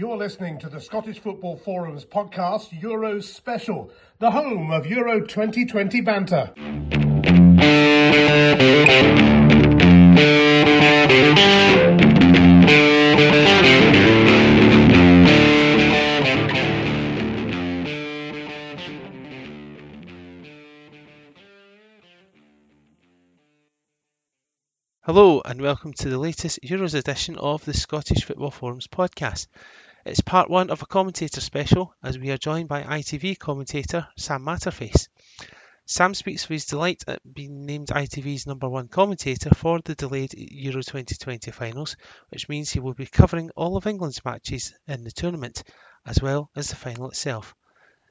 You're listening to the Scottish Football Forums podcast, Euros Special, the home of Euro 2020 banter. Hello and welcome to the latest Euros edition of the Scottish Football Forums podcast. It's part one of a commentator special as we are joined by ITV commentator Sam Matterface. Sam speaks of his delight at being named ITV's number one commentator for the delayed Euro 2020 finals, which means he will be covering all of England's matches in the tournament, as well as the final itself.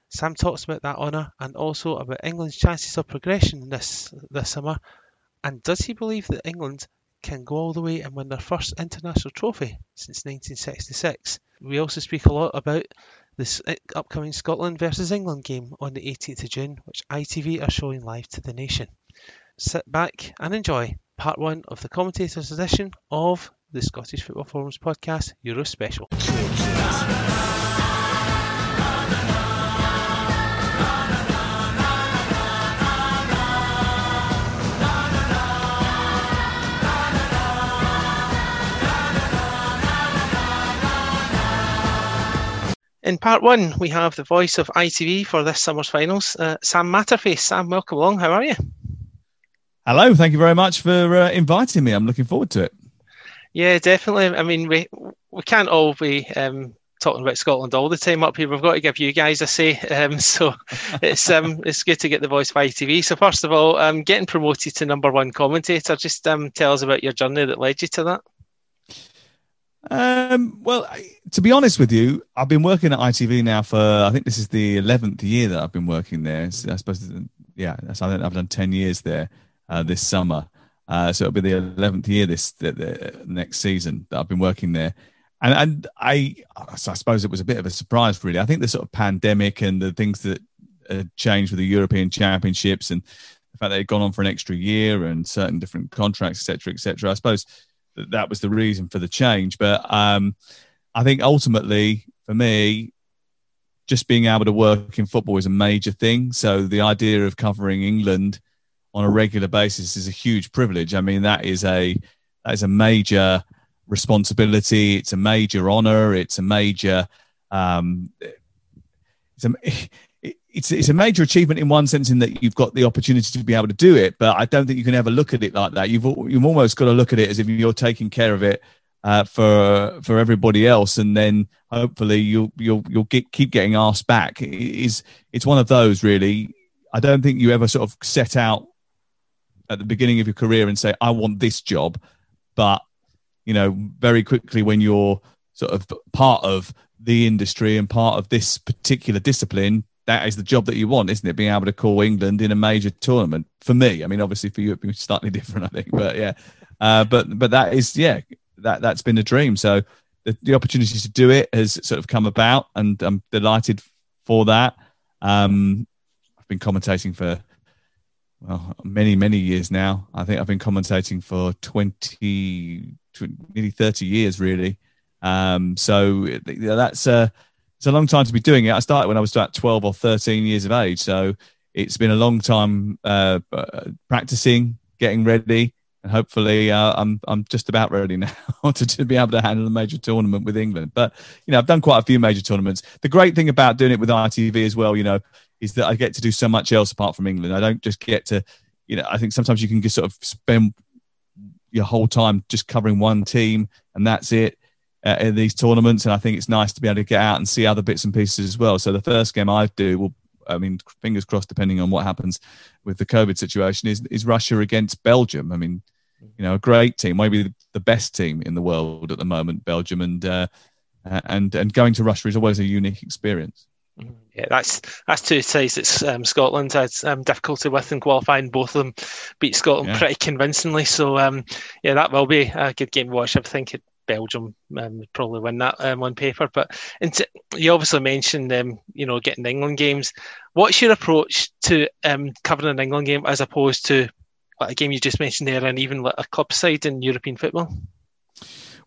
Sam talks about that honour and also about England's chances of progression this this summer and does he believe that England can go all the way and win their first international trophy since 1966? We also speak a lot about this uh, upcoming Scotland versus England game on the 18th of June, which ITV are showing live to the nation. Sit back and enjoy part one of the commentators' edition of the Scottish Football Forums podcast Euro Special. In part one, we have the voice of ITV for this summer's finals, uh, Sam Matterface. Sam, welcome along. How are you? Hello. Thank you very much for uh, inviting me. I'm looking forward to it. Yeah, definitely. I mean, we we can't all be um, talking about Scotland all the time up here. We've got to give you guys a say. Um, so it's um, it's good to get the voice of ITV. So first of all, um, getting promoted to number one commentator. Just um, tell us about your journey that led you to that. Um, well, to be honest with you, I've been working at ITV now for I think this is the eleventh year that I've been working there. So I suppose, yeah, I I've done ten years there uh, this summer. Uh, so it'll be the eleventh year this the, the, next season that I've been working there. And, and I, I suppose it was a bit of a surprise, really. I think the sort of pandemic and the things that changed with the European Championships and the fact that it had gone on for an extra year and certain different contracts, etc., etc. I suppose that that was the reason for the change. But um, I think ultimately, for me, just being able to work in football is a major thing. So the idea of covering England on a regular basis is a huge privilege. I mean, that is a that is a major responsibility. It's a major honor. It's a major um, it's a it's it's a major achievement in one sense in that you've got the opportunity to be able to do it, but I don't think you can ever look at it like that. You've you've almost got to look at it as if you're taking care of it uh, for for everybody else, and then hopefully you'll you'll you'll get, keep getting asked back. Is it's one of those really. I don't think you ever sort of set out at the beginning of your career and say I want this job, but you know very quickly when you're sort of part of the industry and part of this particular discipline that is the job that you want, isn't it? Being able to call England in a major tournament. For me, I mean, obviously for you, it'd be slightly different, I think. But yeah, uh, but but that is yeah, that that's been a dream. So the, the opportunity to do it has sort of come about, and I'm delighted for that. Um, I've been commentating for well many many years now. I think I've been commentating for 20, 20 nearly thirty years, really. Um, so that's uh, it's a long time to be doing it. I started when I was about 12 or 13 years of age. So it's been a long time uh, practicing, getting ready. And hopefully, uh, I'm I'm just about ready now to, to be able to handle a major tournament with England. But you know, I've done quite a few major tournaments. The great thing about doing it with ITV as well, you know, is that I get to do so much else apart from England. I don't just get to, you know, I think sometimes you can just sort of spend your whole time just covering one team and that's it uh, in these tournaments, and I think it's nice to be able to get out and see other bits and pieces as well. So the first game I do will, I mean, fingers crossed, depending on what happens with the COVID situation, is is Russia against Belgium. I mean, you know, a great team, maybe the best team in the world at the moment, Belgium, and uh, and and going to Russia is always a unique experience. Yeah, that's that's two sides that um, Scotland had um, difficulty with in qualifying. Both of them beat Scotland yeah. pretty convincingly. So um, yeah, that will be a good game to watch. I think it Belgium um, probably win that um, on paper. But t- you obviously mentioned, um, you know, getting England games. What's your approach to um, covering an England game as opposed to like a game you just mentioned there, and even like a club side in European football?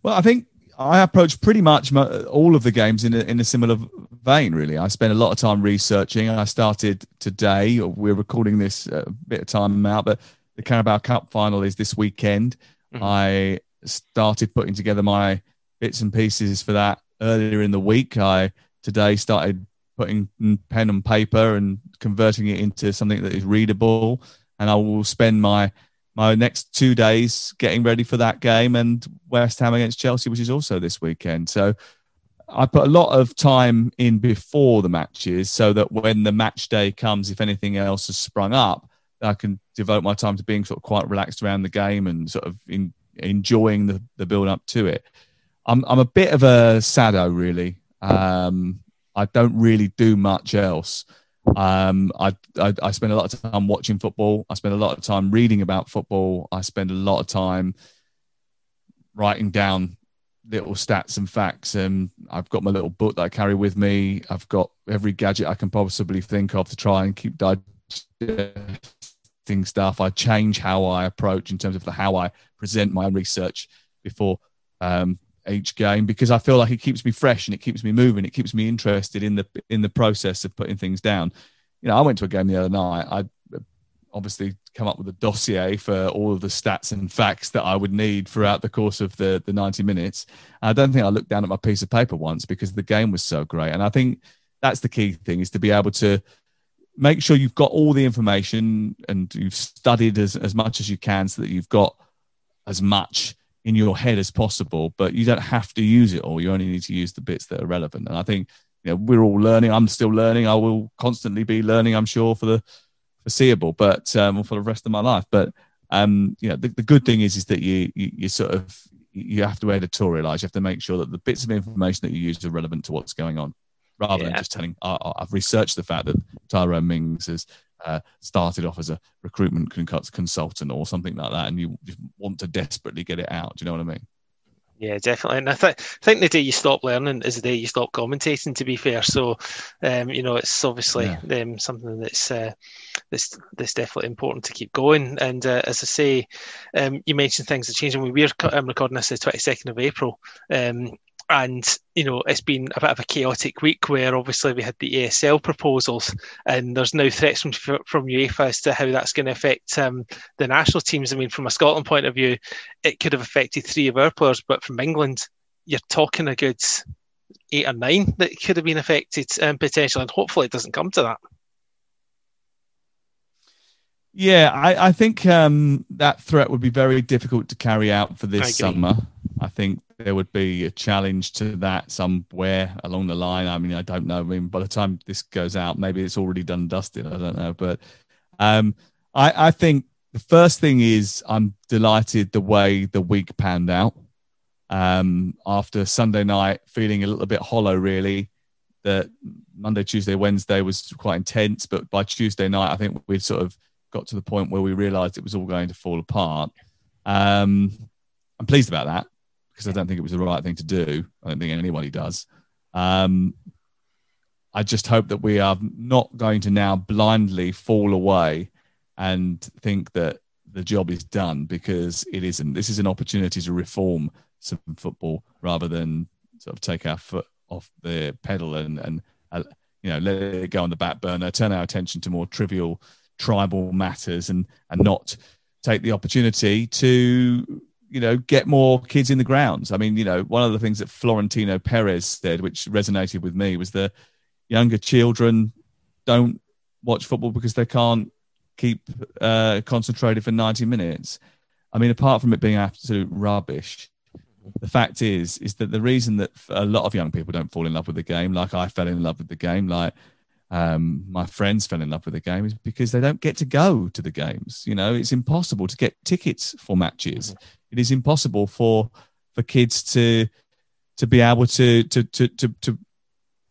Well, I think I approach pretty much all of the games in a, in a similar vein. Really, I spend a lot of time researching. I started today. We're recording this a bit of time out, but the Carabao Cup final is this weekend. Mm-hmm. I started putting together my bits and pieces for that earlier in the week. I today started putting pen and paper and converting it into something that is readable, and I will spend my my next two days getting ready for that game and West Ham against Chelsea, which is also this weekend. So I put a lot of time in before the matches so that when the match day comes, if anything else has sprung up, I can devote my time to being sort of quite relaxed around the game and sort of in, enjoying the, the build up to it. I'm, I'm a bit of a sado, really. Um, I don't really do much else. Um, I, I, I spend a lot of time watching football. I spend a lot of time reading about football. I spend a lot of time writing down little stats and facts. And I've got my little book that I carry with me. I've got every gadget I can possibly think of to try and keep digesting stuff. I change how I approach in terms of the, how I present my research before um, each game because I feel like it keeps me fresh and it keeps me moving. It keeps me interested in the in the process of putting things down. You know, I went to a game the other night. I obviously come up with a dossier for all of the stats and facts that I would need throughout the course of the the 90 minutes. I don't think I looked down at my piece of paper once because the game was so great. And I think that's the key thing is to be able to make sure you've got all the information and you've studied as, as much as you can so that you've got as much in your head as possible, but you don't have to use it all. You only need to use the bits that are relevant. And I think you know, we're all learning. I'm still learning. I will constantly be learning, I'm sure, for the foreseeable, but um, for the rest of my life. But um, you know, the, the good thing is is that you, you, you sort of you have to editorialize. You have to make sure that the bits of information that you use are relevant to what's going on, rather yeah. than just telling. Oh, I've researched the fact that Tyrone Mings has uh, started off as a recruitment consultant or something like that, and you want to desperately get it out. Do you know what I mean? Yeah, definitely. And I th- think the day you stop learning is the day you stop commentating. To be fair, so um, you know it's obviously yeah. um, something that's uh, that's that's definitely important to keep going. And uh, as I say, um, you mentioned things are changing. We are um, recording this the twenty second of April. Um, and you know it's been a bit of a chaotic week where obviously we had the ESL proposals and there's now threats from from UEFA as to how that's going to affect um, the national teams. I mean, from a Scotland point of view, it could have affected three of our players, but from England, you're talking a good eight or nine that could have been affected um, potentially, and hopefully it doesn't come to that. Yeah, I, I think um, that threat would be very difficult to carry out for this summer. I think there would be a challenge to that somewhere along the line. I mean, I don't know. I mean, by the time this goes out, maybe it's already done dusted. I don't know, but um, I, I think the first thing is I'm delighted the way the week panned out. Um, after Sunday night, feeling a little bit hollow, really. That Monday, Tuesday, Wednesday was quite intense, but by Tuesday night, I think we'd sort of got to the point where we realised it was all going to fall apart. Um, I'm pleased about that because I don't think it was the right thing to do. I don't think anybody does. Um, I just hope that we are not going to now blindly fall away and think that the job is done because it isn't. This is an opportunity to reform some football rather than sort of take our foot off the pedal and and uh, you know let it go on the back burner, turn our attention to more trivial tribal matters, and and not take the opportunity to you know, get more kids in the grounds. I mean, you know, one of the things that Florentino Perez said, which resonated with me, was the younger children don't watch football because they can't keep uh, concentrated for 90 minutes. I mean, apart from it being absolute rubbish, the fact is, is that the reason that a lot of young people don't fall in love with the game, like I fell in love with the game, like um, my friends fell in love with the game, is because they don't get to go to the games. You know, it's impossible to get tickets for matches. Mm-hmm it is impossible for for kids to to be able to to to to to,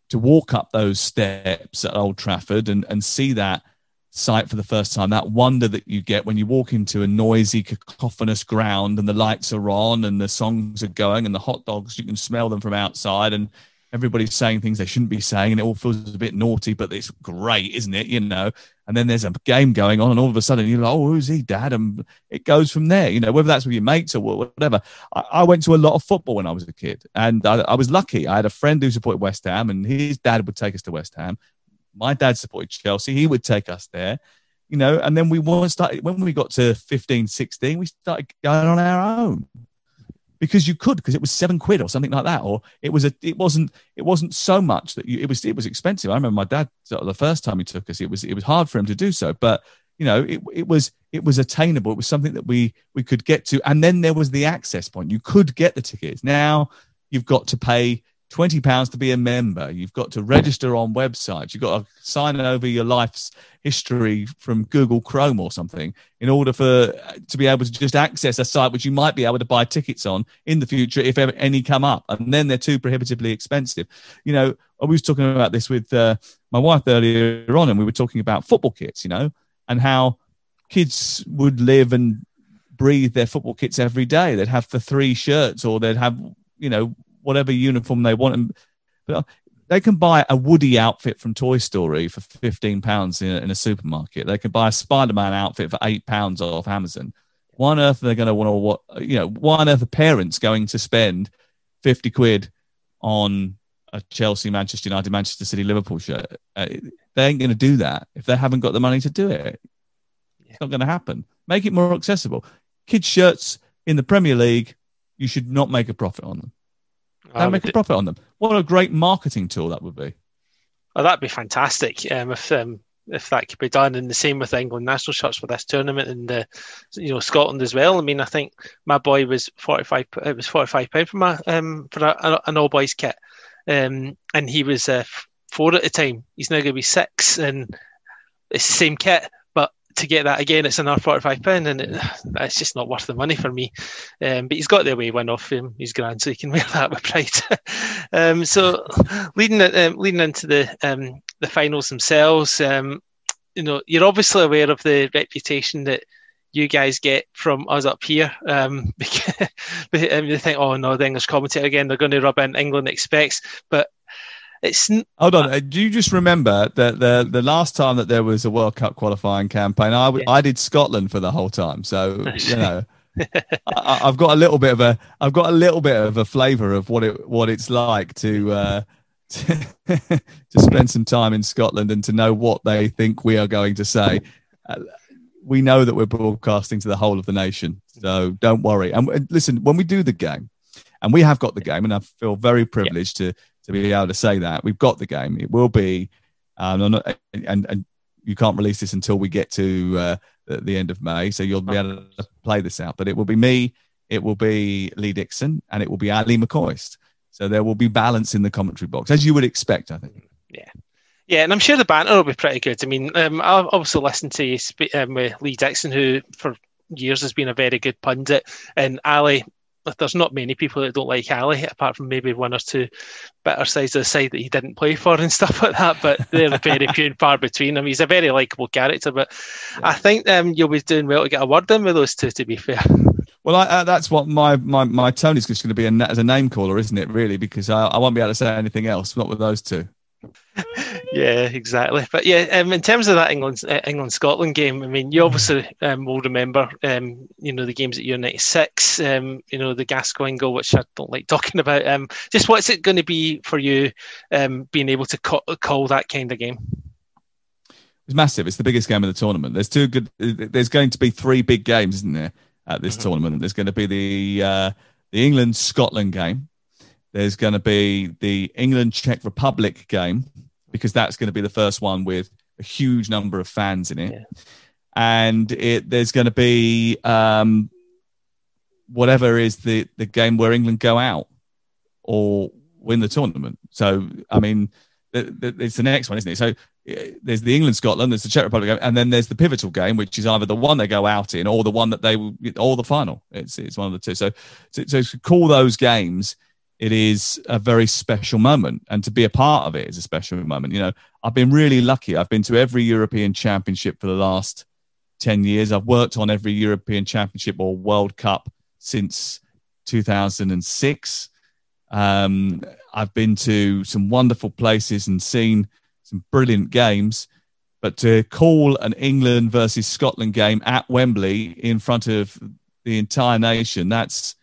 to walk up those steps at Old Trafford and and see that sight for the first time that wonder that you get when you walk into a noisy cacophonous ground and the lights are on and the songs are going and the hot dogs you can smell them from outside and everybody's saying things they shouldn't be saying, and it all feels a bit naughty, but it's great, isn't it? You know. And then there's a game going on, and all of a sudden you're like, "Oh, who's he, Dad?" And it goes from there. You know, whether that's with your mates or whatever. I, I went to a lot of football when I was a kid, and I, I was lucky. I had a friend who supported West Ham, and his dad would take us to West Ham. My dad supported Chelsea; he would take us there you know, and then we started when we got to 15, 16, we started going on our own because you could because it was seven quid or something like that, or it was a it wasn't it wasn't so much that you it was it was expensive. I remember my dad the first time he took us, it was it was hard for him to do so, but you know it it was it was attainable. It was something that we we could get to, and then there was the access point. You could get the tickets. Now you've got to pay twenty pounds to be a member. You've got to register on websites. You've got to sign over your life's history from Google Chrome or something in order for to be able to just access a site which you might be able to buy tickets on in the future if any come up. And then they're too prohibitively expensive. You know, I was talking about this with uh, my wife earlier on, and we were talking about football kits. You know, and how kids would live and breathe their football kits every day. They'd have the three shirts, or they'd have you know whatever uniform they want. And but they can buy a Woody outfit from Toy Story for fifteen pounds in, in, a supermarket. They can buy a Spider Man outfit for eight pounds off Amazon. Why on earth are they going to want to what? You know, why on earth are parents going to spend fifty quid on a Chelsea, Manchester United, Manchester City, Liverpool shirt? Uh, they ain't going to do that if they haven't got the money to do it. It's not going to happen. Make it more accessible. Kids' shirts in the Premier League, you should not make a profit on them and um, make a profit on them. What a great marketing tool that would be. Oh, that'd be fantastic um, if um, if that could be done. And the same with England national shots for this tournament and uh, you know Scotland as well. I mean, I think my boy was forty five. It was forty five pound for my um, for a, an all boys kit, um, and he was uh, four at the time. He's now going to be six, and it's the same kit to get that again, it's another forty-five pound, and it, it's just not worth the money for me. Um, but he's got the away win off him. He's grand, so he can wear that with pride. um, so leading um, leading into the um, the finals themselves, um, you know, you're obviously aware of the reputation that you guys get from us up here. Um, because, they think, oh no, the English commentator again, they're going to rub in England expects, but it's hold on. Uh, do you just remember that the the last time that there was a World Cup qualifying campaign, I yeah. I did Scotland for the whole time. So you know, I, have got a little bit of a I've got a little bit of a flavour of what it what it's like to. Uh, to, to spend some time in Scotland and to know what they think we are going to say. Uh, we know that we're broadcasting to the whole of the nation, so don't worry. And listen, when we do the game, and we have got the game, and I feel very privileged yeah. to to be able to say that we've got the game. It will be, um, not, and and you can't release this until we get to uh, the end of May, so you'll be able to play this out. But it will be me, it will be Lee Dixon, and it will be Ally McCoist. So there will be balance in the commentary box, as you would expect, I think. Yeah. Yeah, and I'm sure the banter will be pretty good. I mean, um, I've also listened to you um, with Lee Dixon, who for years has been a very good pundit, and Ali there's not many people that don't like Ali, apart from maybe one or two better sides of the side that he didn't play for and stuff like that. But they're very few and far between. I mean, he's a very likable character, but yeah. I think um, you'll be doing well to get a word in with those two. To be fair. Well, I, uh, that's what my, my, my tone is just going to be a, as a name caller, isn't it? Really, because I, I won't be able to say anything else, not with those two. Yeah, exactly. But yeah, um, in terms of that England uh, England Scotland game, I mean, you obviously um, will remember, um, you know, the games at Euro '96. Um, you know, the Gascoigne goal, which I don't like talking about. Um, just what's it going to be for you, um, being able to call, call that kind of game? It's massive. It's the biggest game of the tournament. There's two good. There's going to be three big games, isn't there, at this mm-hmm. tournament? There's going to be the uh, the England Scotland game there's going to be the England Czech Republic game because that's going to be the first one with a huge number of fans in it. Yeah. And it, there's going to be um, whatever is the, the game where England go out or win the tournament. So, I mean, it's the next one, isn't it? So there's the England Scotland, there's the Czech Republic, game, and then there's the pivotal game, which is either the one they go out in or the one that they or the final. It's it's one of the two. So so, so call those games it is a very special moment and to be a part of it is a special moment. You know i've been really lucky. I've been to every european championship for the last 10 years. I've worked on every european championship or world cup since 2006 um, I've been to some wonderful places and seen some brilliant games. But to call an England versus Scotland game at Wembley in front of the entire nation, that's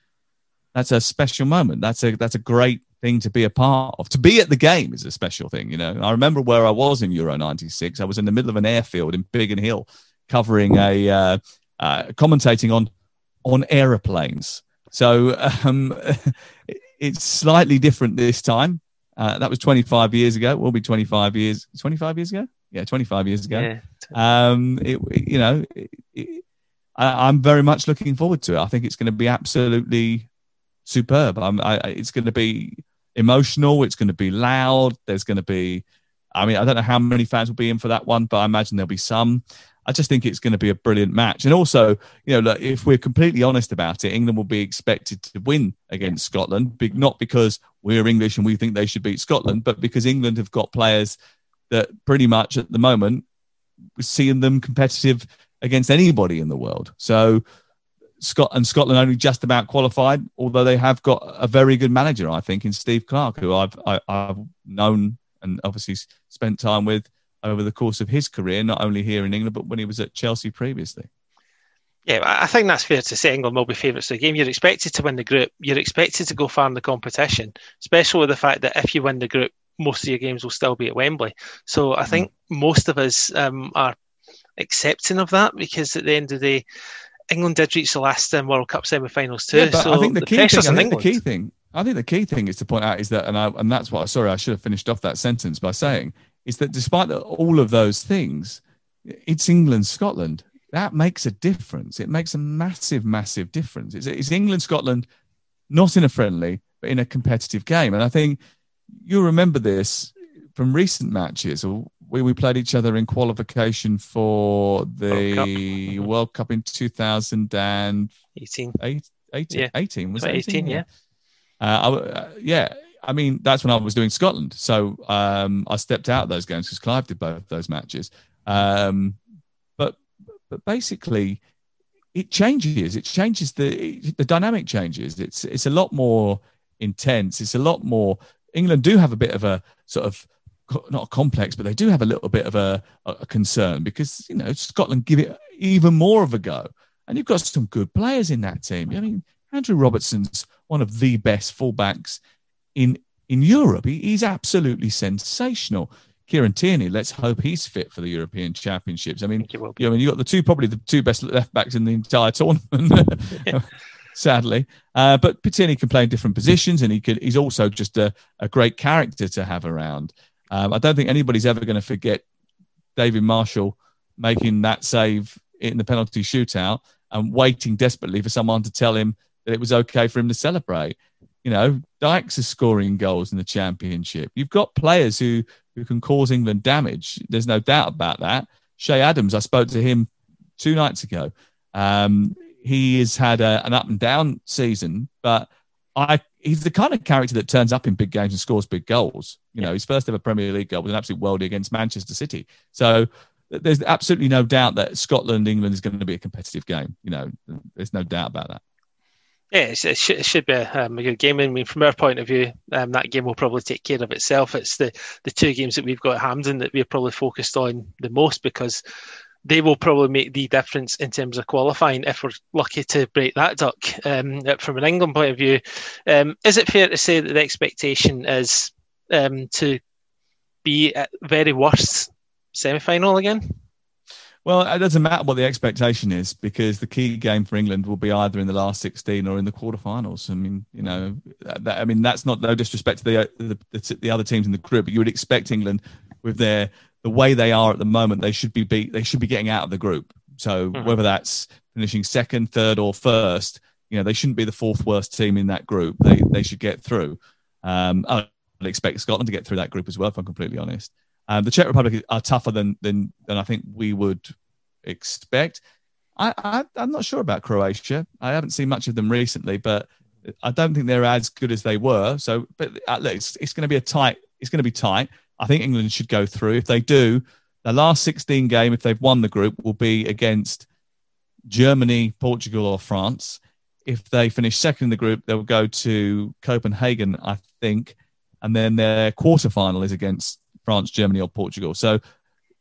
that's a special moment. That's a that's a great thing to be a part of. To be at the game is a special thing, you know. I remember where I was in Euro '96. I was in the middle of an airfield in Biggin Hill, covering a uh, uh, commentating on on aeroplanes. So um, it's slightly different this time. Uh, that was 25 years ago. It will be 25 years. 25 years ago? Yeah, 25 years ago. Yeah. Um, it, you know, it, it, I, am very much looking forward to it. I think it's going to be absolutely superb. I, it's going to be emotional. It's going to be loud. There's going to be, I mean, I don't know how many fans will be in for that one, but I imagine there'll be some. I just think it's going to be a brilliant match. And also, you know, look, if we're completely honest about it, England will be expected to win against Scotland, not because we're English and we think they should beat Scotland, but because England have got players that pretty much at the moment seeing them competitive against anybody in the world. So Scott and Scotland only just about qualified, although they have got a very good manager, I think, in Steve Clarke, who I've I, have i have known and obviously spent time with over the course of his career, not only here in England, but when he was at Chelsea previously. Yeah, I think that's fair to say. England will be favourites of the game. You're expected to win the group. You're expected to go far in the competition, especially with the fact that if you win the group, most of your games will still be at Wembley. So I think mm. most of us um, are accepting of that because at the end of the day, England did reach the last um, World Cup semi-finals too. Yeah, but so I think the, the key thing, I think the key thing, I think the key thing is to point out is that, and I, and that's what. Sorry, I should have finished off that sentence by saying is that despite all of those things, it's England, Scotland. That makes a difference. It makes a massive, massive difference. It's, it's England, Scotland, not in a friendly, but in a competitive game. And I think you remember this from recent matches. We, we played each other in qualification for the World Cup, World Cup in 2018. 18, 18, yeah. 18 was 18, 18, yeah. Uh, I, uh, yeah, I mean, that's when I was doing Scotland. So um, I stepped out of those games because Clive did both those matches. Um, but but basically, it changes. It changes the the dynamic changes. It's it's a lot more intense. It's a lot more. England do have a bit of a sort of not a complex, but they do have a little bit of a, a concern because you know Scotland give it even more of a go, and you've got some good players in that team. I mean, Andrew Robertson's one of the best fullbacks in in Europe. He, he's absolutely sensational. Kieran Tierney, let's hope he's fit for the European Championships. I mean, you know, I mean, you got the two probably the two best left backs in the entire tournament. sadly. Uh, but Tierney can play in different positions, and he could. He's also just a, a great character to have around. Um, I don't think anybody's ever going to forget David Marshall making that save in the penalty shootout and waiting desperately for someone to tell him that it was okay for him to celebrate. You know, Dykes is scoring goals in the championship. You've got players who who can cause England damage. There's no doubt about that. Che Adams, I spoke to him two nights ago. Um, he has had a, an up and down season, but I he's the kind of character that turns up in big games and scores big goals. You know, his first ever Premier League goal was an absolute worldie against Manchester City. So there's absolutely no doubt that Scotland England is going to be a competitive game. You know, there's no doubt about that. Yeah, it should, it should be a, um, a, good game. I mean, from our point of view, um, that game will probably take care of itself. It's the, the two games that we've got at Hampden that we're probably focused on the most because they will probably make the difference in terms of qualifying if we're lucky to break that duck. Um, from an England point of view, um, is it fair to say that the expectation is um, to be at very worst semi final again? Well, it doesn't matter what the expectation is because the key game for England will be either in the last 16 or in the quarterfinals. I mean, you know, that, I mean that's not no disrespect to the, the, the other teams in the group, but you would expect England with their the way they are at the moment, they should be beat, they should be getting out of the group. So mm-hmm. whether that's finishing second, third, or first, you know, they shouldn't be the fourth worst team in that group. They they should get through. Um, I'd expect Scotland to get through that group as well, if I'm completely honest. Um, the Czech Republic are tougher than than than I think we would expect. I, I I'm not sure about Croatia. I haven't seen much of them recently, but I don't think they're as good as they were. So, but uh, it's, it's going to be a tight. It's going to be tight. I think England should go through. If they do, the last 16 game, if they've won the group, will be against Germany, Portugal, or France. If they finish second in the group, they'll go to Copenhagen, I think, and then their quarter final is against France, Germany, or Portugal. So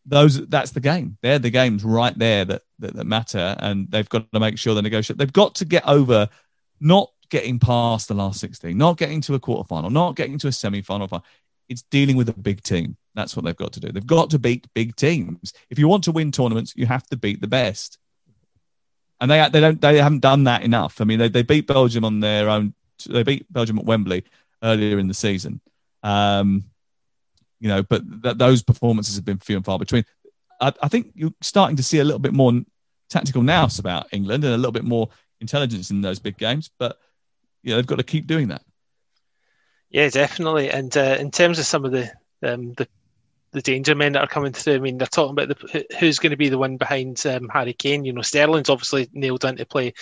those that's the game. They're the games right there that, that, that matter, and they've got to make sure they negotiate. They've got to get over not getting past the last 16, not getting to a quarter final, not getting to a semi final. It's dealing with a big team. That's what they've got to do. They've got to beat big teams. If you want to win tournaments, you have to beat the best. And they they don't they haven't done that enough. I mean, they, they beat Belgium on their own. They beat Belgium at Wembley earlier in the season. Um, you know, but th- those performances have been few and far between. I, I, think you're starting to see a little bit more tactical nous about England and a little bit more intelligence in those big games. But yeah, they've got to keep doing that. Yeah, definitely. And uh, in terms of some of the um, the the danger men that are coming through. I mean, they're talking about the, who's going to be the one behind um, Harry Kane. You know, Sterling's obviously nailed into play,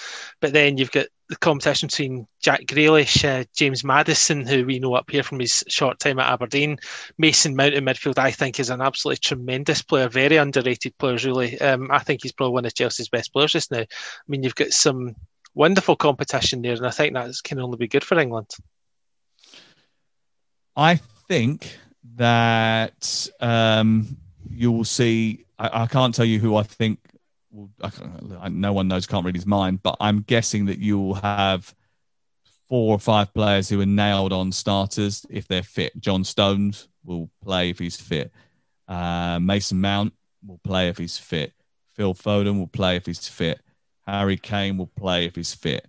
but then you've got the competition between Jack Grealish, uh, James Maddison, who we know up here from his short time at Aberdeen, Mason Mount in midfield. I think is an absolutely tremendous player, very underrated player. Really, um, I think he's probably one of Chelsea's best players just now. I mean, you've got some wonderful competition there, and I think that can only be good for England. I think that um, you will see. I, I, can't tell you who I think. I no one knows. Can't read his mind, but I'm guessing that you will have four or five players who are nailed on starters if they're fit. John Stones will play if he's fit. Uh, Mason Mount will play if he's fit. Phil Foden will play if he's fit. Harry Kane will play if he's fit.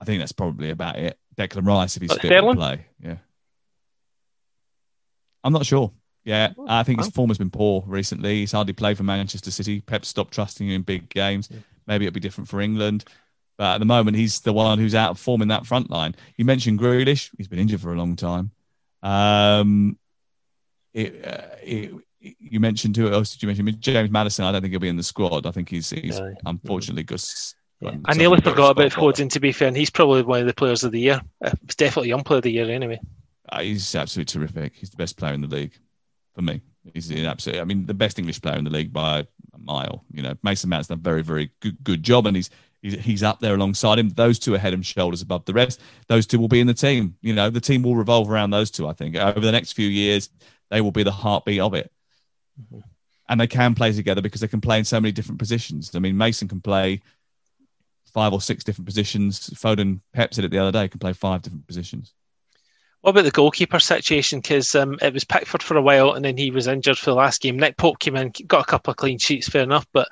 I think that's probably about it. Declan Rice, if he's fit, will play. Yeah. I'm not sure. Yeah, I think his form has been poor recently. He's hardly played for Manchester City. Pep stopped trusting him in big games. Maybe it'll be different for England. But at the moment, he's the one who's out of form in that front line. You mentioned Grealish. He's been injured for a long time. Um, it, uh, it, you mentioned who else did you mention? James Maddison. I don't think he'll be in the squad. I think he's he's yeah. unfortunately because. Yeah. I nearly forgot about Foden to be fair, and he's probably one of the players of the year. Uh, definitely young player of the year anyway. Uh, he's absolutely terrific. He's the best player in the league for me. He's an absolute. I mean, the best English player in the league by a mile. You know, Mason Mount's done a very, very good, good job, and he's, he's he's up there alongside him. Those two are head and shoulders above the rest. Those two will be in the team. You know, the team will revolve around those two. I think over the next few years, they will be the heartbeat of it. Mm-hmm. And they can play together because they can play in so many different positions. I mean, Mason can play five or six different positions. Foden, Pep said it the other day, can play five different positions. What about the goalkeeper situation? Because um, it was Pickford for a while, and then he was injured for the last game. Nick Pope came in, got a couple of clean sheets, fair enough. But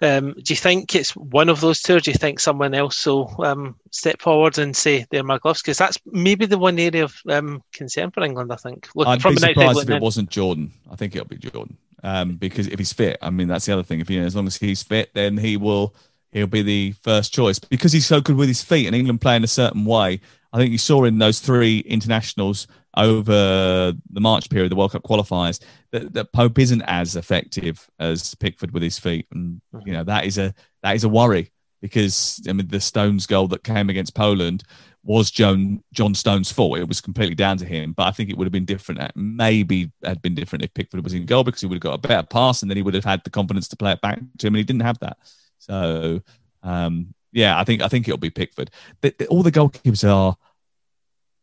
um, do you think it's one of those two, or do you think someone else will um, step forward and say they're my gloves? Because that's maybe the one area of um, concern for England. I think. Looking I'd from be surprised if it in. wasn't Jordan. I think it'll be Jordan um, because if he's fit, I mean that's the other thing. If you know, as long as he's fit, then he will he'll be the first choice because he's so good with his feet and England playing a certain way. I think you saw in those three internationals over the March period, the World Cup qualifiers, that, that Pope isn't as effective as Pickford with his feet, and you know that is a that is a worry because I mean the Stones goal that came against Poland was John John Stones' fault. It was completely down to him, but I think it would have been different. Uh, maybe had been different if Pickford was in goal because he would have got a better pass, and then he would have had the confidence to play it back to him, and he didn't have that. So um, yeah, I think I think it'll be Pickford. The, the, all the goalkeepers are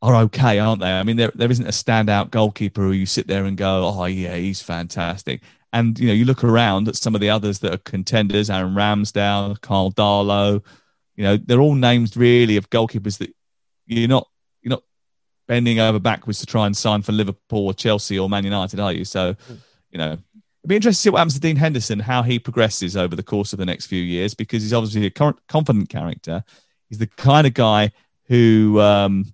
are okay, aren't they? I mean, there there isn't a standout goalkeeper who you sit there and go, oh yeah, he's fantastic. And you know, you look around at some of the others that are contenders: Aaron Ramsdale, Karl Darlow. You know, they're all names really of goalkeepers that you're not you're not bending over backwards to try and sign for Liverpool or Chelsea or Man United, are you? So, you know, It'd be interesting to see what happens to Dean Henderson, how he progresses over the course of the next few years, because he's obviously a confident character. He's the kind of guy who um,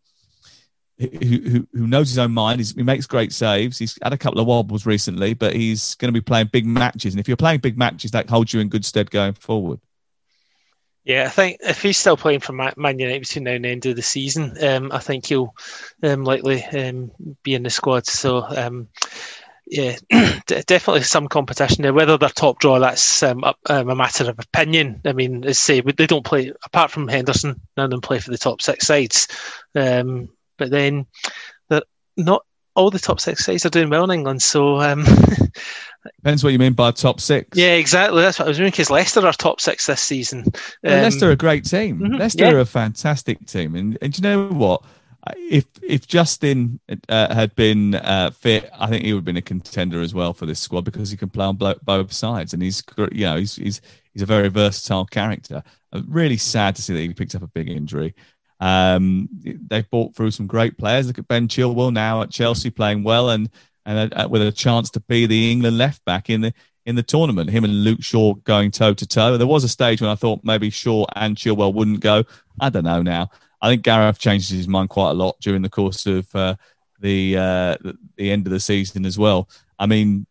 who, who, knows his own mind. He's, he makes great saves. He's had a couple of wobbles recently, but he's going to be playing big matches. And if you're playing big matches, that holds you in good stead going forward. Yeah, I think if he's still playing for Man United between now and the end of the season, um, I think he'll um, likely um, be in the squad. So um, yeah, definitely some competition there. Whether they're top draw, that's um, a, um, a, matter of opinion. I mean, as say, they don't play apart from Henderson. None of them play for the top six sides. Um, but then, that not all the top six sides are doing well in England. So um, depends what you mean by top six. Yeah, exactly. That's what I was doing. Because Leicester are top six this season. Well, Leicester are a great team. Mm-hmm, Leicester yeah. are a fantastic team, and and you know what? if if Justin uh, had been uh, fit, I think he would have been a contender as well for this squad because he can play on both sides, and he's you know he's he's he's a very versatile character. I'm really sad to see that he picked up a big injury. Um, they've brought through some great players. Look at Ben Chilwell now at Chelsea playing well and and a, with a chance to be the England left back in the in the tournament. Him and Luke Shaw going toe to toe. There was a stage when I thought maybe Shaw and Chilwell wouldn't go. I don't know now. I think Gareth changes his mind quite a lot during the course of uh, the, uh, the end of the season as well. I mean,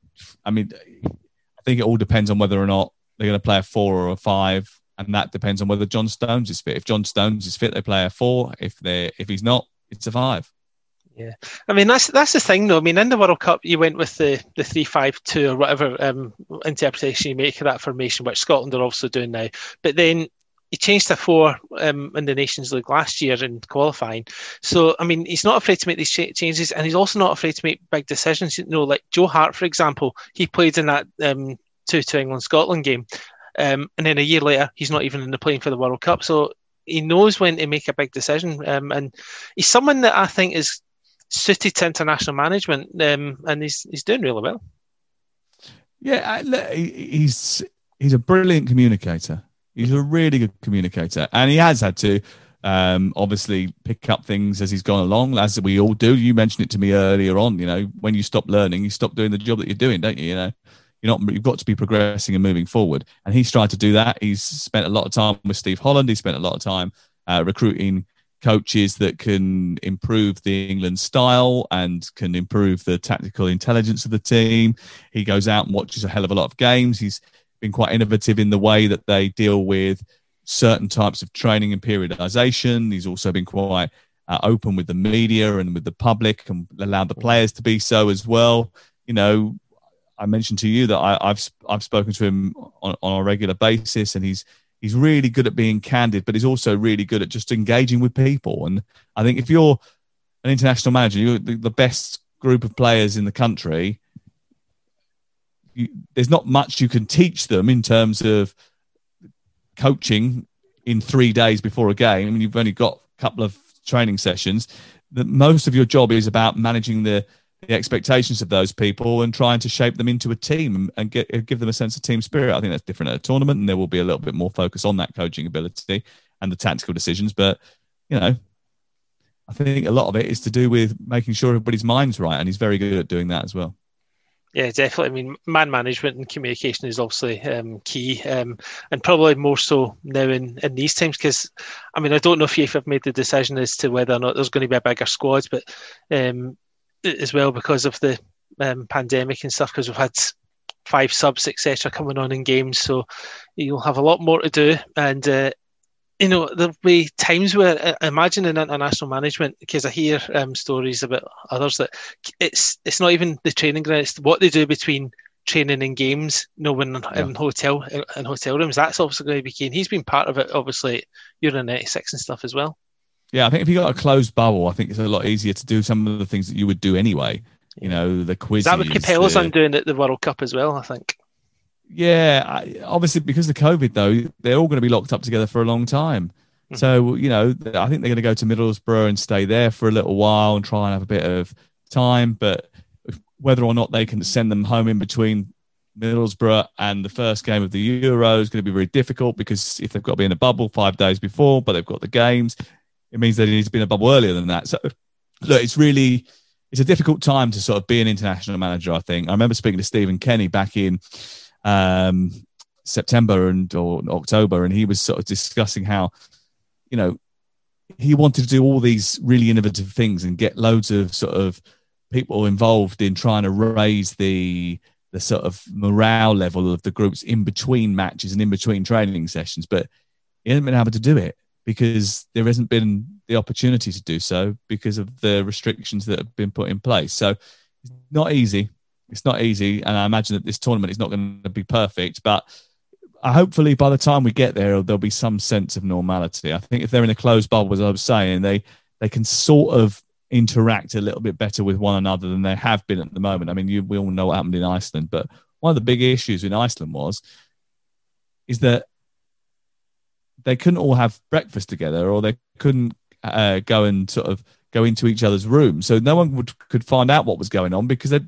I mean, I think it all depends on whether or not they're going to play a four or a five, and that depends on whether John Stones is fit. If John Stones is fit, they play a four. If they if he's not, it's a five. Yeah, I mean that's that's the thing though. I mean in the World Cup you went with the the three five two or whatever um, interpretation you make of that formation, which Scotland are also doing now. But then he changed to four um, in the Nations League last year in qualifying. So, I mean, he's not afraid to make these changes, and he's also not afraid to make big decisions. You know, like Joe Hart, for example, he played in that um, two England Scotland game, um, and then a year later, he's not even in the playing for the World Cup. So he knows when to make a big decision, um, and he's someone that I think is suited to international management, um, and he's he's doing really well. Yeah, he's he's a brilliant communicator He's a really good communicator, and he has had to um, obviously pick up things as he's gone along, as we all do. You mentioned it to me earlier on. You know, when you stop learning, you stop doing the job that you're doing, don't you? You know, you're not. You've got to be progressing and moving forward. And he's tried to do that. He's spent a lot of time with Steve Holland. He spent a lot of time uh, recruiting coaches that can improve the England style and can improve the tactical intelligence of the team. He goes out and watches a hell of a lot of games. He's been quite innovative in the way that they deal with certain types of training and periodization. He's also been quite uh, open with the media and with the public and allowed the players to be so as well. You know, I mentioned to you that I, have I've spoken to him on, on a regular basis, and he's he's really good at being candid, but he's also really good at just engaging with people. And I think if you're an international manager, you're the, the best group of players in the country you, there's not much you can teach them in terms of coaching in three days before a game. I mean, you've only got a couple of training sessions. The, most of your job is about managing the, the expectations of those people and trying to shape them into a team and, get, give them a sense of team spirit. I think that's different at a tournament, and there will be a little bit more focus on that coaching ability and the tactical decisions. But you know, I think a lot of it is to do with making sure everybody's mind's right, and he's very good at doing that as well. Yeah, definitely. I mean, man management and communication is obviously um, key, um, and probably more so now in, in these times. Because, I mean, I don't know if you've made the decision as to whether or not there's going to be a bigger squad, but um, as well because of the um, pandemic and stuff, because we've had five subs etc. coming on in games, so you'll have a lot more to do. And uh, you know, there'll be times where I imagine in international management, because I hear um, stories about others that it's it's not even the training ground; it's what they do between training and games. You know, when yeah. in hotel in hotel rooms, that's obviously going to be key. And he's been part of it, obviously, Euro '96 and stuff as well. Yeah, I think if you got a closed bubble, I think it's a lot easier to do some of the things that you would do anyway. You know, the quiz. That would Capella's the... on doing at the World Cup as well. I think. Yeah, I, obviously because of COVID though, they're all going to be locked up together for a long time. Mm-hmm. So you know, I think they're going to go to Middlesbrough and stay there for a little while and try and have a bit of time. But whether or not they can send them home in between Middlesbrough and the first game of the Euro is going to be very difficult because if they've got to be in a bubble five days before, but they've got the games, it means they need to be in a bubble earlier than that. So look, it's really it's a difficult time to sort of be an international manager. I think I remember speaking to Stephen Kenny back in um, September and or October, and he was sort of discussing how, you know, he wanted to do all these really innovative things and get loads of sort of people involved in trying to raise the the sort of morale level of the groups in between matches and in between training sessions, but he hasn't been able to do it because there hasn't been the opportunity to do so because of the restrictions that have been put in place. So it's not easy. It's not easy, and I imagine that this tournament is not going to be perfect, but hopefully by the time we get there, there'll be some sense of normality. I think if they're in a closed bubble, as I was saying, they they can sort of interact a little bit better with one another than they have been at the moment. I mean, you, we all know what happened in Iceland, but one of the big issues in Iceland was is that they couldn't all have breakfast together, or they couldn't uh, go and sort of go into each other's rooms, so no one would could find out what was going on because they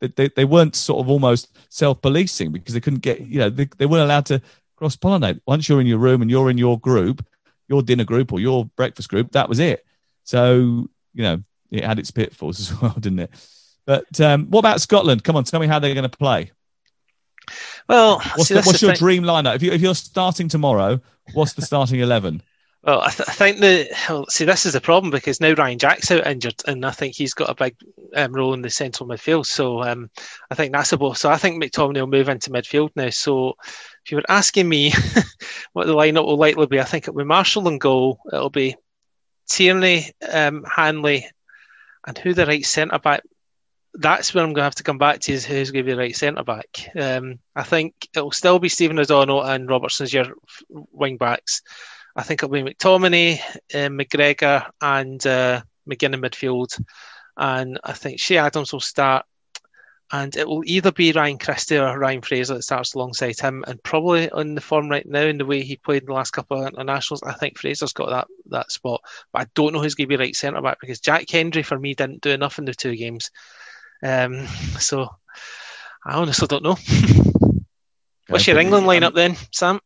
they, they weren't sort of almost self policing because they couldn't get you know they, they weren't allowed to cross pollinate. Once you're in your room and you're in your group, your dinner group or your breakfast group, that was it. So you know it had its pitfalls as well, didn't it? But um, what about Scotland? Come on, tell me how they're going to play. Well, what's, see, the, what's the your thing. dream lineup? If you if you're starting tomorrow, what's the starting eleven? Well, I, th- I think the well, see this is the problem because now Ryan Jack's out injured, and I think he's got a big um, role in the central midfield. So um, I think that's a ball. So I think McTominay will move into midfield now. So if you were asking me what the lineup will likely be, I think it'll be Marshall and goal. It'll be Tierney, um, Hanley, and who the right centre back. That's where I'm going to have to come back to is who's going to be the right centre back. Um, I think it'll still be Stephen O'Donnell and Robertson's your wing backs. I think it'll be McTominay, uh, McGregor, and uh, McGinn in midfield. And I think Che Adams will start. And it will either be Ryan Christie or Ryan Fraser that starts alongside him. And probably on the form right now, in the way he played in the last couple of internationals, I think Fraser's got that that spot. But I don't know who's going to be right centre back because Jack Hendry, for me, didn't do enough in the two games. Um, so I honestly don't know. What's your England lineup then, Sam?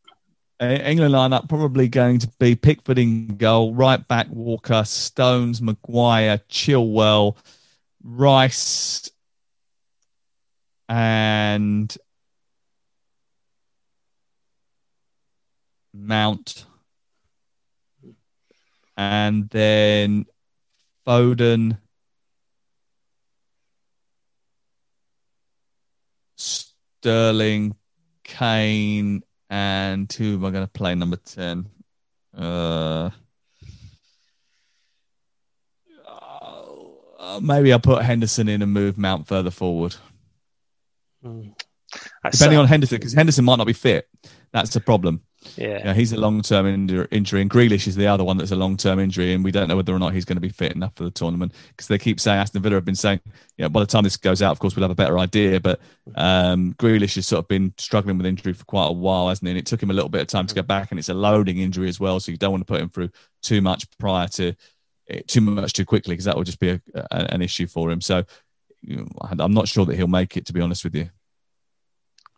England lineup probably going to be Pickford in goal, right back Walker, Stones, Maguire, Chilwell, Rice, and Mount. And then Foden, Sterling, Kane, and who am I going to play number 10? Uh, uh, maybe I'll put Henderson in and move Mount further forward. Mm. Depending on Henderson, because Henderson might not be fit. That's the problem. Yeah. You know, he's a long term injury, and Grealish is the other one that's a long term injury, and we don't know whether or not he's going to be fit enough for the tournament because they keep saying Aston Villa have been saying, you know, by the time this goes out, of course, we'll have a better idea. But um, Grealish has sort of been struggling with injury for quite a while, hasn't he? And it took him a little bit of time to get back, and it's a loading injury as well, so you don't want to put him through too much prior to too much too quickly because that would just be a, a, an issue for him. So you know, I'm not sure that he'll make it, to be honest with you.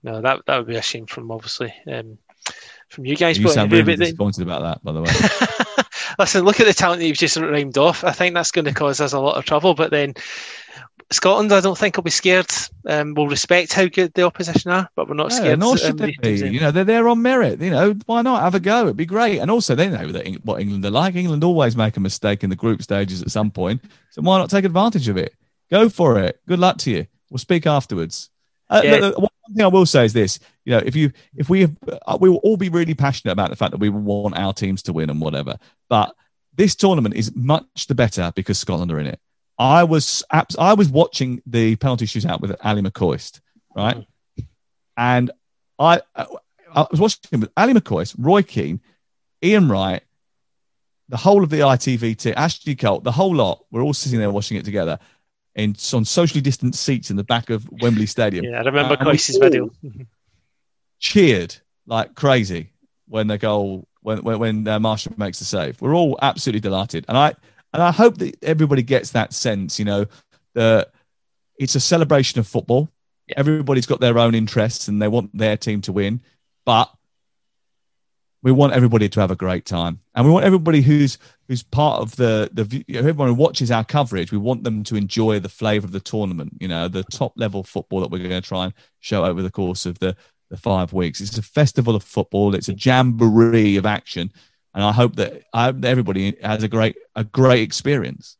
No, that that would be a shame from obviously um, from you guys. You sound really disappointed about that, by the way. Listen, look at the talent that you've just rhymed off. I think that's going to cause us a lot of trouble. But then Scotland, I don't think will be scared. Um, we'll respect how good the opposition are, but we're not yeah, scared. Nor should um, they be. You know, they're there on merit. You know, why not have a go? It'd be great. And also, they know that what England are like. England always make a mistake in the group stages at some point. So why not take advantage of it? Go for it. Good luck to you. We'll speak afterwards. Uh, Yeah. look, one thing I will say is this: you know, if you, if we, uh, we will all be really passionate about the fact that we want our teams to win and whatever. But this tournament is much the better because Scotland are in it. I was, I was watching the penalty shootout with Ally McCoist, right? And I, I was watching him with Ally McCoist, Roy Keane, Ian Wright, the whole of the ITV team, Ashley Cole, the whole lot. We're all sitting there watching it together in on socially distant seats in the back of Wembley Stadium. Yeah, I remember And Coyce's video. Cheered like crazy when the goal when when, when uh, Marshall makes the save. We're all absolutely delighted, and I and I hope that everybody gets that sense. You know that it's a celebration of football. Yeah. Everybody's got their own interests and they want their team to win, but we want everybody to have a great time, and we want everybody who's who's part of the the you know, everyone who watches our coverage. We want them to enjoy the flavour of the tournament. You know, the top level football that we're going to try and show over the course of the the five weeks. It's a festival of football. It's a jamboree of action, and I hope that I hope that everybody has a great a great experience.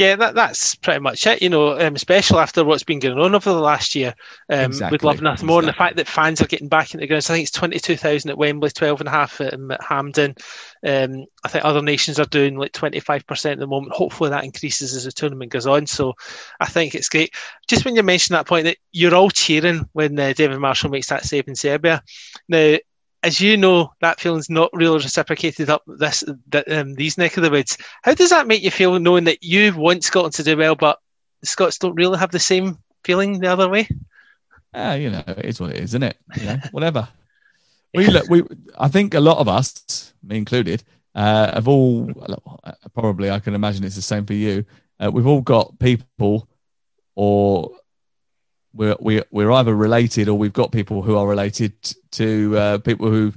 Yeah, that, that's pretty much it. You know, um, especially after what's been going on over the last year, um, Exactly, we'd love nothing more. And the fact that fans are getting back in the grounds. I think it's twenty-two thousand at Wembley, twelve and a half at, um, at Hampden. Um, I think other nations are doing like twenty-five percent at the moment. Hopefully, that increases as the tournament goes on. So, I think it's great. Just when you mentioned that point that you're all cheering when uh, David Marshall makes that save in Serbia. Now, as you know, that feeling's not really reciprocated up this th- um, these neck of the woods. How does that make you feel, knowing that you want Scotland to do well, but the Scots don't really have the same feeling the other way? Ah, you know, it is what it is, isn't it? You know, whatever. We look. We. I think a lot of us, me included, uh, have all probably I can imagine it's the same for you. Uh, we've all got people, or we're we, we're either related or we've got people who are related to uh, people who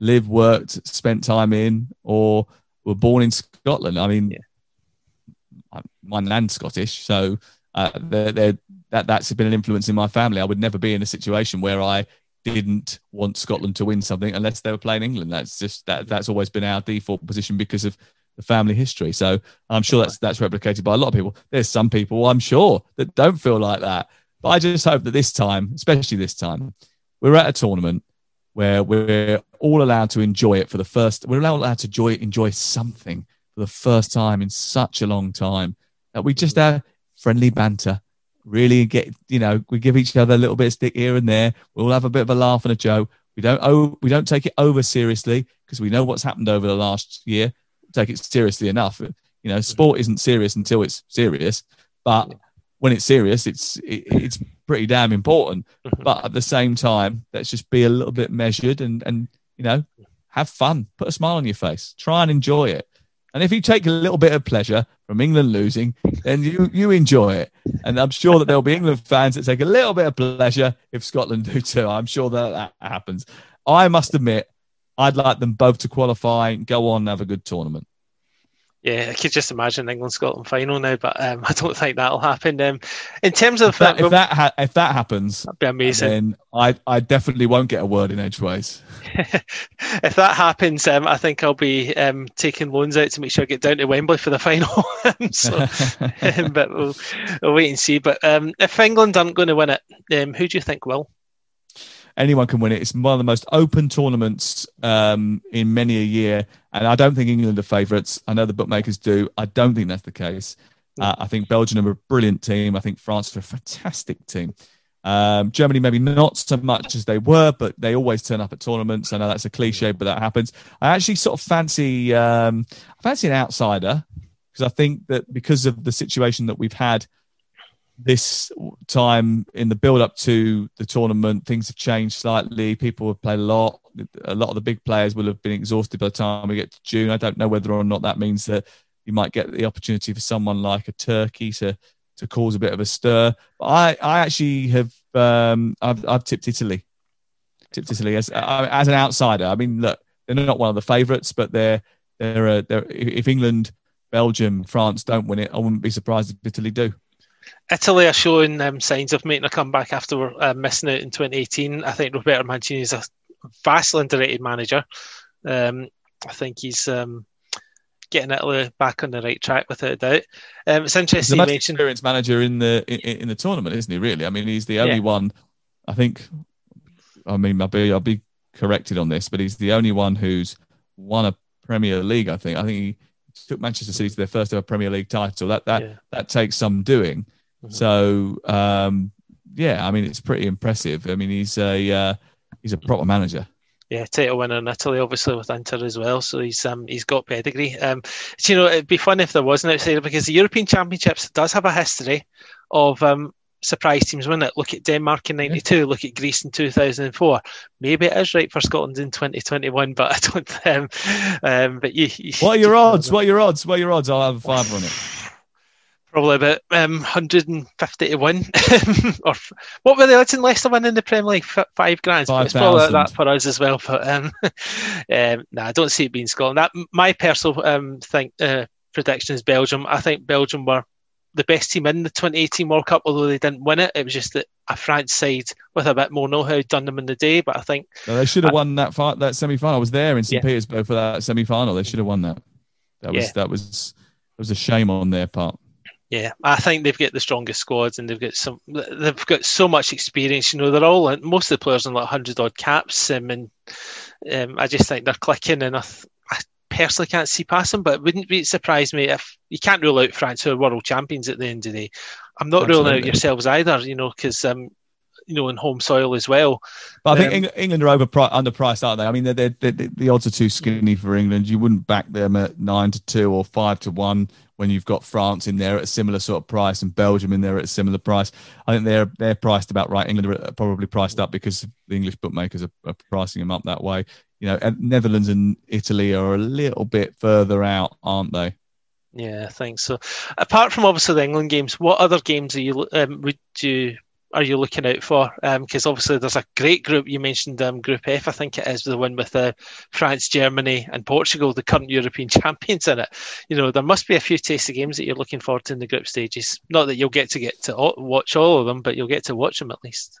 live, worked, spent time in, or were born in Scotland. I mean, yeah. my nan's Scottish, so uh, they're, they're, that that's been an influence in my family. I would never be in a situation where I didn't want Scotland to win something unless they were playing England. That's just that that's always been our default position because of the family history. So I'm sure that's that's replicated by a lot of people. There's some people I'm sure that don't feel like that. But I just hope that this time, especially this time, we're at a tournament where we're all allowed to enjoy it for the first. We're allowed to enjoy enjoy something for the first time in such a long time. That we just have friendly banter, really get you know we give each other a little bit of stick here and there. We'll have a bit of a laugh and a joke. We don't oh, we don't take it over seriously because we know what's happened over the last year. Take it seriously enough. You know, sport isn't serious until it's serious, but when it's serious, it's it, it's pretty damn important. Mm-hmm. But at the same time, let's just be a little bit measured and and you know have fun, put a smile on your face, try and enjoy it. And if you take a little bit of pleasure from England losing, then you you enjoy it. And I'm sure that there'll be England fans that take a little bit of pleasure if Scotland do too. I'm sure that that happens. I must admit, I'd like them both to qualify, go on, and have a good tournament yeah, I could just imagine England Scotland final now, but um, I don't think that'll happen. Um, in terms of if that, if that, ha- if that happens, that'd be amazing. Then I I definitely won't get a word in edgeways. if that happens, um, I think I'll be um, taking loans out to make sure I get down to Wembley for the final. so, um, but we'll, we'll, wait and see. But um, if England aren't going to win it, who do you think will? Anyone can win it. It's one of the most open tournaments um, in many a year, and I don't think England are favourites. I know the bookmakers do. I don't think that's the case. Uh, I think Belgium are a brilliant team. I think France are a fantastic team. Um, Germany maybe not so much as they were, but they always turn up at tournaments. I know that's a cliche, but that happens. I actually sort of fancy um, I fancy an outsider because I think that because of the situation that we've had this time in the build up to the tournament, things have changed slightly. People have played a lot. A lot of the big players will have been exhausted by the time we get to June. I don't know whether or not that means that you might get the opportunity for someone like a Turkey to to cause a bit of a stir. But I, I actually have um, I've, I've tipped Italy, tipped Italy as as an outsider. I mean, look, they're not one of the favourites, but they're they're, a, they're if England, Belgium, France don't win it, I wouldn't be surprised if Italy do. Italy are showing um, signs of making a comeback after uh, missing out in 2018. I think Roberto Mancini is a vastly underrated manager. Um, I think he's um, getting Italy back on the right track without a doubt. Um, it's interesting. He's the most mentioned... experienced manager in the in, in, the tournament, isn't he? Really? I mean, he's the only yeah. one. I think. I mean, I'll be I'll be corrected on this, but he's the only one who's won a Premier League. I think. I think he took Manchester City to their first ever Premier League title. That that yeah. that takes some doing. Mm-hmm. So um, yeah, I mean it's pretty impressive. I mean he's a uh, he's a proper manager. Yeah, title winner in Italy, obviously with Inter as well. So he's um, he's got pedigree. Um, you know, it'd be fun if there was an outsider because the European Championships does have a history of um, surprise teams win it. Look at Denmark in '92. Look at Greece in 2004. Maybe it is right for Scotland in 2021, but I don't. Um, um, but you, you, what are your odds? What are your odds? What are your odds? I'll have a five on it. Probably about um, 150 to win. or what were the odds in Leicester winning the Premier League? F- five grand. Five it's probably like that for us as well. But um, um, nah, I don't see it being Scotland. That my personal um, think uh, prediction is Belgium. I think Belgium were the best team in the 2018 World Cup, although they didn't win it. It was just that a France side with a bit more know-how done them in the day. But I think no, they should have won that far, that semi-final. I was there in St. Yeah. Petersburg for that semi-final. They should have won that. That was yeah. that was it was a shame on their part. Yeah, I think they've got the strongest squads and they've got some. They've got so much experience. You know, they're all most of the players on like hundred odd caps, um, and um, I just think they're clicking. And I, I personally can't see past them, but it wouldn't be surprise me if you can't rule out France who are world champions at the end of the day. I'm not Absolutely. ruling out yourselves either, you know, because um, you know, in home soil as well. But I think um, England are over underpriced, aren't they? I mean, they're, they're, they're, the odds are too skinny for England. You wouldn't back them at nine to two or five to one when you've got France in there at a similar sort of price and Belgium in there at a similar price. I think they're they're priced about right. England are probably priced up because the English bookmakers are, are pricing them up that way. you know, Netherlands and Italy are a little bit further out, aren't they? Yeah, I think so. Apart from obviously the England games, what other games are you um, would you are you looking out for? Because um, obviously there's a great group. You mentioned um, Group F, I think it is, the one with uh, France, Germany, and Portugal, the current European champions in it. You know, there must be a few tasty games that you're looking forward to in the group stages. Not that you'll get to get to watch all of them, but you'll get to watch them at least.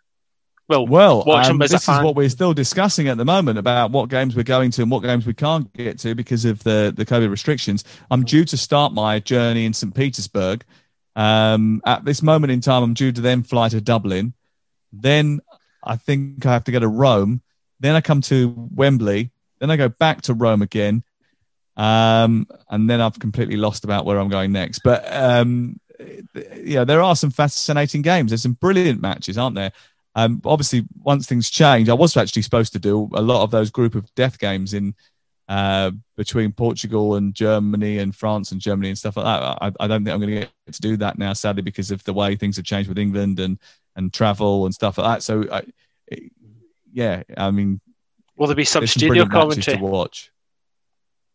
Well, well, um, this is what we're still discussing at the moment about what games we're going to and what games we can't get to because of the the COVID restrictions. I'm due to start my journey in St. Petersburg. Um, at this moment in time, I'm due to then fly to Dublin. Then I think I have to go to Rome. Then I come to Wembley. Then I go back to Rome again. Um, and then I've completely lost about where I'm going next. But um, yeah, there are some fascinating games. There's some brilliant matches, aren't there? Um, obviously, once things change, I was actually supposed to do a lot of those group of death games in uh, between Portugal and Germany and France and Germany and stuff like that. I, I don't think I'm going to get to do that now, sadly, because of the way things have changed with England and and travel and stuff like that. So, I, yeah, I mean, will there be some studio some commentary to watch?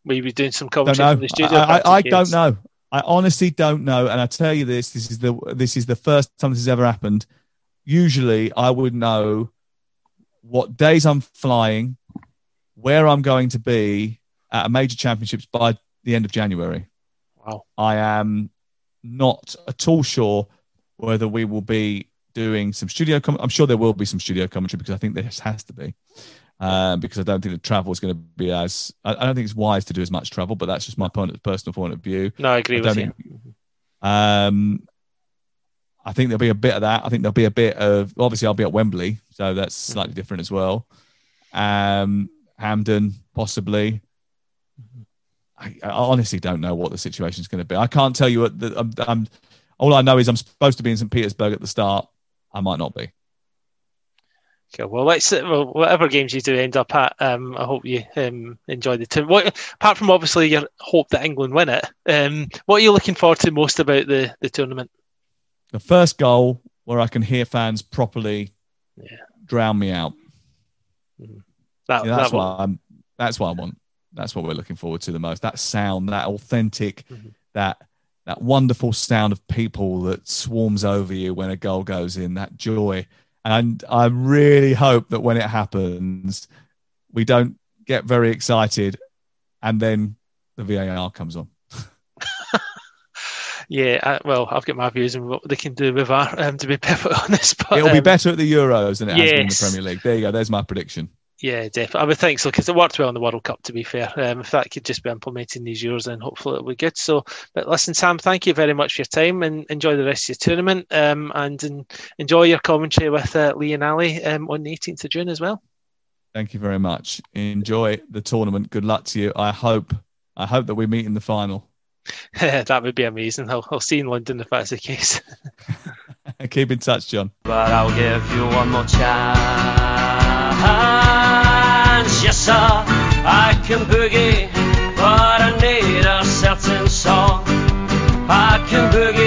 Will you be doing some commentary from the studio? I, I, I don't know. I honestly don't know, and I tell you this: this is the this is the first time this has ever happened usually I would know what days I'm flying, where I'm going to be at a major championships by the end of January. Wow. I am not at all sure whether we will be doing some studio. Com- I'm sure there will be some studio commentary because I think there has to be. Um, because I don't think the travel is going to be as. I, I, don't think it's wise to do as much travel, but that's just my point, personal point of view. No, I agree I with you. Think, um, I think there'll be a bit of that. I think there'll be a bit of obviously I'll be at Wembley, so that's mm-hmm. slightly different as well. Um, Hampden possibly. I, I, honestly don't know what the situation is going to be. I can't tell you the, I'm, I'm, All I know is I'm supposed to be in St. Petersburg at the start. I might not be. Okay, well, let's well, whatever games you do end up at, um, I hope you um, enjoy the team. What, apart from obviously your hope that England win it, um, what are you looking forward to most about the, the tournament? the first goal where I can hear fans properly yeah. drown me out. Mm-hmm. That, yeah, that's that what I'm. That's what I want. That's what we're looking forward to the most. That sound, that authentic, mm-hmm. that that wonderful sound of people that swarms over you when a goal goes in. That joy, and I really hope that when it happens, we don't get very excited, and then the VAR comes on yeah, I, well, I've got my views on what they can do with that. Um, to be perfectly honest, but it'll um, be better at the Euros than it yes. has been in the Premier League. There you go. There's my prediction. Yeah, definitely. I would think so because it worked well in the World Cup. To be fair, um, if that could just be implemented in these Euros, then hopefully it'll be good. So, but listen, Sam, thank you very much for your time and enjoy the rest of your tournament. Um, and, and enjoy your commentary with uh, Lee and Ally um, on the 18th of June as well. Thank you very much. Enjoy the tournament. Good luck to you. I hope. I hope that we meet in the final. that would be amazing. I'll, I'll see you in London if that's the case. Keep in touch, John. But I'll give you one more chance saw. I can boogie, but I need a certain song. I can boogie.